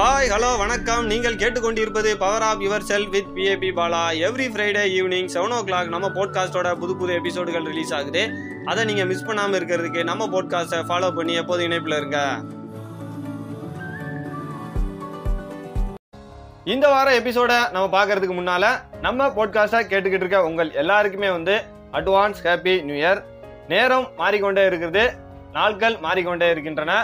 Hi hello வணக்கம். நீங்கள் கேட்டுக்கொண்டிருப்பது power of your cell with B A P Bala every Friday evening seven o'clock நம்ம போட்காஸ்ட்டோட புது புது எபிசோடுகள் ரிலீஸ் ஆகுது. அதை நீங்கள் மிஸ் பண்ணாமல் இருக்கிறதுக்கு நம்ம போட்காஸ்ட்டை ஃபாலோ பண்ணி எப்போதும் இணைப்பில் இருங்க. இந்த வார எபிசோட நம்ம பார்க்கறதுக்கு முன்னால நம்ம போட்காஸ்டை கேட்டுக்கிட்டு இருக்க உங்கள் எல்லாருக்குமே வந்து அட்வான்ஸ் ஹாப்பி நியூ இயர் நேரம் மாறிக்கொண்டே இருக்கிறது. நாட்கள் மாறிக்கொண்டே இருக்கின்றன.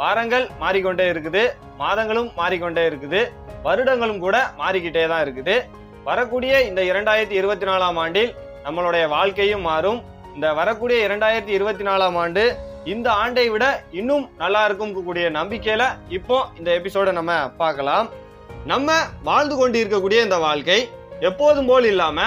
வாரங்கள் மாறிக்கொண்டே இருக்குது மாதங்களும் மாறிக்கொண்டே இருக்குது வருடங்களும் கூட மாறிக்கிட்டே தான் இருக்குது. வரக்கூடிய இந்த இரண்டாயிரத்தி இருபத்தி நாலாம் ஆண்டில் நம்மளுடைய வாழ்க்கையும் மாறும். இந்த வரக்கூடிய இரண்டாயிரத்தி இருபத்தி நாலாம் ஆண்டு இந்த ஆண்டை விட இன்னும் நல்லா இருக்கும் கூடிய நம்பிக்கையில இப்போ இந்த எபிசோட நம்ம பார்க்கலாம். நம்ம வாழ்ந்து கொண்டு இருக்கக்கூடிய இந்த வாழ்க்கை எப்போதும் போல் இல்லாம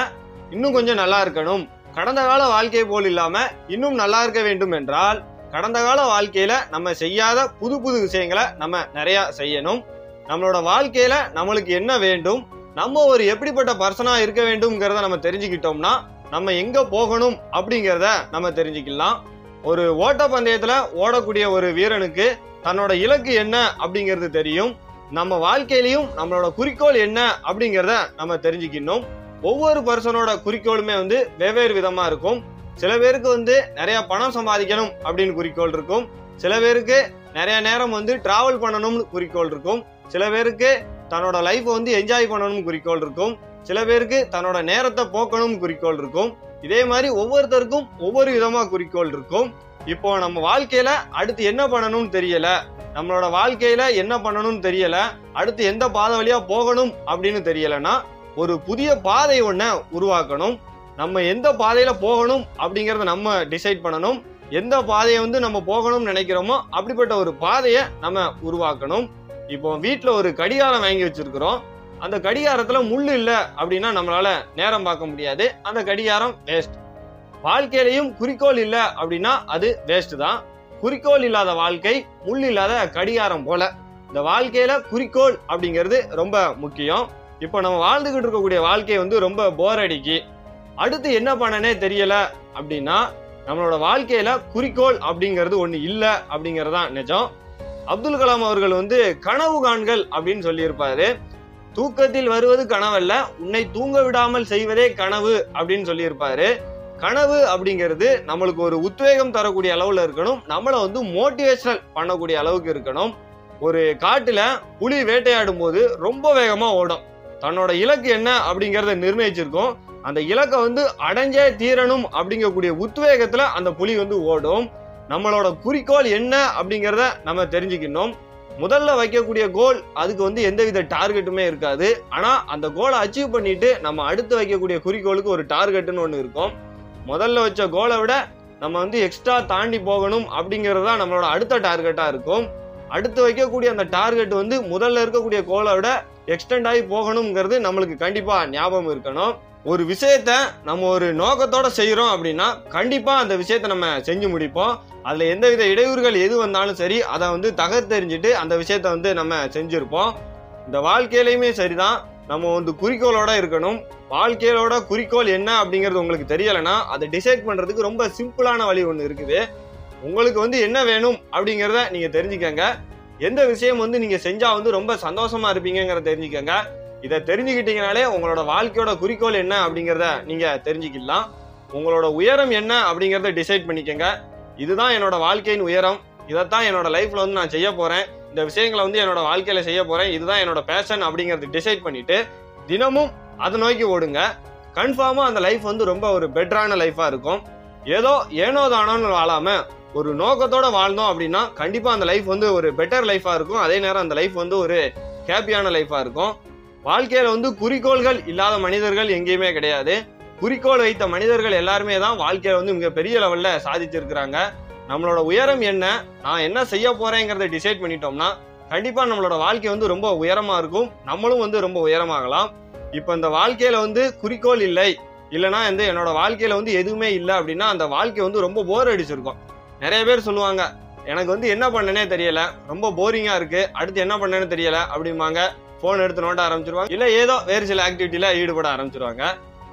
இன்னும் கொஞ்சம் நல்லா இருக்கணும். கடந்த கால வாழ்க்கை போல் இல்லாம இன்னும் நல்லா இருக்க வேண்டும் என்றால் கடந்த கால வாழ்க்கையில நம்ம செய்யாத புது புது விஷயங்களை நம்ம நிறைய செய்யணும். நம்மளோட வாழ்க்கையில நம்மளுக்கு என்ன வேண்டும் நம்ம ஒரு எப்படிப்பட்ட பர்சனா இருக்க வேண்டும்ங்கிறத நம்ம தெரிஞ்சுக்கிட்டோம்னா நம்ம எங்க போகணும் அப்படிங்கிறத நம்ம தெரிஞ்சுக்கலாம். ஒரு ஓட்ட பந்தயத்துல ஓடக்கூடிய ஒரு வீரனுக்கு தன்னோட இலக்கு என்ன அப்படிங்கிறது தெரியும். நம்ம வாழ்க்கையிலையும் நம்மளோட குறிக்கோள் என்ன அப்படிங்கிறத நம்ம தெரிஞ்சுக்கணும் ஒவ்வொரு பர்சனோட குறிக்கோளுமே வந்து வெவ்வேறு விதமா இருக்கும். சில பேருக்கு வந்து நிறைய பணம் சம்பாதிக்கணும் அப்படின்னு குறிக்கோள் இருக்கும். சில பேருக்கு நிறைய நேரம் வந்து டிராவல் பண்ணணும்னு குறிக்கோள் இருக்கும். சில பேருக்கு தன்னோட லைஃப்பை வந்து என்ஜாய் பண்ணணும்னு குறிக்கோள் இருக்கும். சில பேருக்கு தன்னோட நேரத்தை போக்கணும் குறிக்கோள் இருக்கும். இதே மாதிரி ஒவ்வொருத்தருக்கும் ஒவ்வொரு விதமா குறிக்கோள் இருக்கும். இப்போ நம்ம வாழ்க்கையில அடுத்து என்ன பண்ணணும்னு தெரியல. நம்மளோட வாழ்க்கையில என்ன பண்ணணும்னு தெரியல. அடுத்து எந்த பாதை வழியா போகணும் அப்படின்னு தெரியலன்னா ஒரு புதிய பாதை ஒன்ன உருவாக்கணும். நம்ம எந்த பாதையில போகணும் அப்படிங்கிறத நம்ம டிசைட் பண்ணணும். எந்த பாதையை வந்து நம்ம போகணும்னு நினைக்கிறோமோ அப்படிப்பட்ட ஒரு பாதையை நம்ம உருவாக்கணும். இப்போ வீட்டில் ஒரு கடிகாரம் வாங்கி வச்சிருக்கிறோம். அந்த கடிகாரத்துல முள் இல்லை அப்படின்னா நம்மளால நேரம் பார்க்க முடியாது. அந்த கடிகாரம் வேஸ்ட் வாழ்க்கையிலையும் குறிக்கோள் இல்லை அப்படின்னா அது வேஸ்ட் தான். குறிக்கோள் இல்லாத வாழ்க்கை முள் இல்லாத கடிகாரம் போல. இந்த வாழ்க்கையில குறிக்கோள் அப்படிங்கிறது ரொம்ப முக்கியம். இப்போ நம்ம வாழ்ந்துகிட்டு இருக்கக்கூடிய வாழ்க்கை வந்து ரொம்ப போர் அடிக்கு. அடுத்து என்ன பண்ணனே தெரியல அப்படின்னா நம்மளோட வாழ்க்கையில குறிக்கோள் அப்படிங்கிறது ஒண்ணு இல்ல அப்படிங்கறதான் நிஜம். அப்துல் கலாம் அவர்கள் வந்து கனவு காண்கள் அப்படின்னு சொல்லியிருப்பாரு. தூக்கத்தில் வருவது கனவல்ல உன்னை தூங்க விடாமல் செய்வதே கனவு அப்படின்னு சொல்லியிருப்பாரு. கனவு அப்படிங்கிறது நம்மளுக்கு ஒரு உத்வேகம் தரக்கூடிய அளவுல இருக்கணும். நம்மளை வந்து மோட்டிவேஷனல் பண்ணக்கூடிய அளவுக்கு இருக்கணும். ஒரு காட்டுல புலி வேட்டையாடும் போது ரொம்ப வேகமா ஓடும். தன்னோட இலக்கு என்ன அப்படிங்கறத நிர்ணயிச்சிருக்கோம். அந்த இலக்கை வந்து அடைஞ்சே தீரணும் அப்படிங்கக்கூடிய உத்வேகத்துல அந்த புலி வந்து ஓடும். நம்மளோட குறிக்கோள் என்ன அப்படிங்கிறத நம்ம தெரிஞ்சுக்கணும் முதல்ல வைக்கக்கூடிய கோல் அதுக்கு வந்து எந்தவித டார்கெட்டுமே இருக்காது. ஆனா அந்த கோலை அச்சீவ் பண்ணிட்டு நம்ம அடுத்து வைக்கக்கூடிய குறிக்கோளுக்கு ஒரு டார்கெட்னு ஒன்று இருக்கும். முதல்ல வச்ச கோலை விட நம்ம வந்து எக்ஸ்ட்ரா தாண்டி போகணும் அப்படிங்கிறது தான் நம்மளோட அடுத்த டார்கெட்டாக இருக்கும். அடுத்து வைக்கக்கூடிய அந்த டார்கெட் வந்து முதல்ல இருக்கக்கூடிய கோலை விட எக்ஸ்டெண்ட் ஆகி போகணுங்கிறது நம்மளுக்கு கண்டிப்பாக ஞாபகம் இருக்கணும். ஒரு விஷயத்த நம்ம ஒரு நோக்கத்தோட செய்கிறோம் அப்படின்னா கண்டிப்பாக அந்த விஷயத்த நம்ம செஞ்சு முடிப்போம். அதில் எந்தவித இடையூறுகள் எது வந்தாலும் சரி அதை வந்து தகர்த்தெறிஞ்சிட்டு அந்த விஷயத்த வந்து நம்ம செஞ்சுருப்போம். இந்த வாழ்க்கையிலையுமே சரிதான். நம்ம வந்து குறிக்கோளோட இருக்கணும். வாழ்க்கையோட குறிக்கோள் என்ன அப்படிங்கிறது உங்களுக்கு தெரியலைன்னா அதை டிசைட் பண்ணுறதுக்கு ரொம்ப சிம்பிளான வழி ஒன்று இருக்குது. உங்களுக்கு வந்து என்ன வேணும் அப்படிங்கிறத நீங்கள் தெரிஞ்சுக்கங்க. எந்த விஷயம் வந்து நீங்கள் செஞ்சால் வந்து ரொம்ப சந்தோஷமாக இருப்பீங்கிறத தெரிஞ்சுக்கங்க. இதை தெரிஞ்சுக்கிட்டீங்கனாலே உங்களோட வாழ்க்கையோட குறிக்கோள் என்ன அப்படிங்கிறத நீங்கள் தெரிஞ்சுக்கலாம் உங்களோட உயரம் என்ன அப்படிங்கிறத டிசைட் பண்ணிக்கோங்க. இதுதான் என்னோட வாழ்க்கையின் உயரம். இதைத்தான் என்னோட லைஃப்பில் வந்து நான் செய்ய போகிறேன் இந்த விஷயங்களை வந்து என்னோட வாழ்க்கையில் செய்ய போகிறேன் இதுதான் என்னோட பேஷன் அப்படிங்கிறத டிசைட் பண்ணிவிட்டு தினமும் அதை நோக்கி ஓடுங்க. கன்ஃபார்மாக அந்த லைஃப் வந்து ரொம்ப ஒரு பெட்டரான லைஃபாக இருக்கும். ஏதோ ஏனோ தானோன்னு வாழாமல் ஒரு நோக்கத்தோட வாழ்ந்தோம் அப்படின்னா கண்டிப்பா அந்த லைஃப் வந்து ஒரு பெட்டர் லைஃபா இருக்கும். அதே நேரம் அந்த லைஃப் வந்து ஒரு ஹாப்பியான லைஃபா இருக்கும். வாழ்க்கையில வந்து குறிக்கோள்கள் இல்லாத மனிதர்கள் எங்கேயுமே கிடையாது. குறிக்கோள் வைத்த மனிதர்கள் எல்லாருமே தான் வாழ்க்கையில வந்து மிக பெரிய லெவல்ல சாதிச்சிருக்கிறாங்க. நம்மளோட உயரம் என்ன? நான் என்ன செய்ய போறேங்கிறத டிசைட் பண்ணிட்டோம்னா கண்டிப்பா நம்மளோட வாழ்க்கை வந்து ரொம்ப உயரமா இருக்கும். நம்மளும் வந்து ரொம்ப உயரமாகலாம். இப்போ இந்த வாழ்க்கையில வந்து குறிக்கோள் இல்லை. இல்லைன்னா வந்து என்னோட வாழ்க்கையில வந்து எதுவுமே இல்லை அப்படின்னா அந்த வாழ்க்கை வந்து ரொம்ப போர் அடிச்சிருக்கும். நிறைய பேர் சொல்லுவாங்க எனக்கு வந்து என்ன பண்ணனே தெரியல ரொம்ப போரிங்கா இருக்கு அடுத்து என்ன பண்ணனே தெரியல அப்படிம்பாங்க. போன் எடுத்து நோட்ட ஆரம்பிச்சிருவாங்க. இல்ல ஏதோ வேறு சில ஆக்டிவிட்டியில ஈடுபட ஆரம்பிச்சிருவாங்க.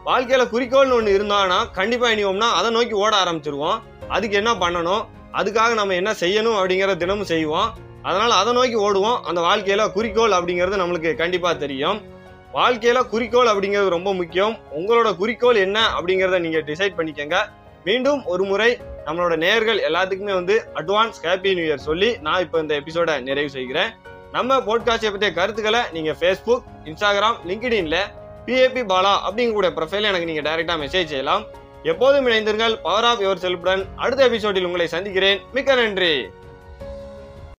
வாழ்க்கையில குறிக்கோள்னு ஒன்று இருந்தாங்கன்னா கண்டிப்பா இனிவோம்னா அதை நோக்கி ஓட ஆரம்பிச்சிருவோம். அதுக்கு என்ன பண்ணணும் அதுக்காக நம்ம என்ன செய்யணும் அப்படிங்கிற தினமும் செய்வோம். அதனால அதை நோக்கி ஓடுவோம். அந்த வாழ்க்கையில குறிக்கோள் அப்படிங்கிறது நம்மளுக்கு கண்டிப்பா தெரியும். வாழ்க்கையில குறிக்கோள் அப்படிங்கிறது ரொம்ப முக்கியம். உங்களோட குறிக்கோள் என்ன அப்படிங்கிறத நீங்க டிசைட் பண்ணிக்கங்க. மீண்டும் ஒரு முறை நம்மளோட நேயர்கள் எல்லாத்துக்குமே வந்து அட்வான்ஸ் ஹாப்பி நியூ இயர் சொல்லி நான் இப்போ இந்த எபிசோட நிறைவு செய்கிறேன். நம்ம போட்காஸ்டை பற்றிய கருத்துக்களை நீங்கள் ஃபேஸ்புக் இன்ஸ்டாகிராம் லிங்க்டின்ல பிஏபி பாலா அப்படிங்கக்கூடிய ப்ரொஃபைல எனக்கு நீங்கள் டைரெக்டாக மெசேஜ் செய்யலாம். எப்போதும் இணைந்திருங்கள். பவர் ஆஃப் யுவர் செல்ஃபுடன் அடுத்த எபிசோடில் உங்களை சந்திக்கிறேன். மிக்க நன்றி.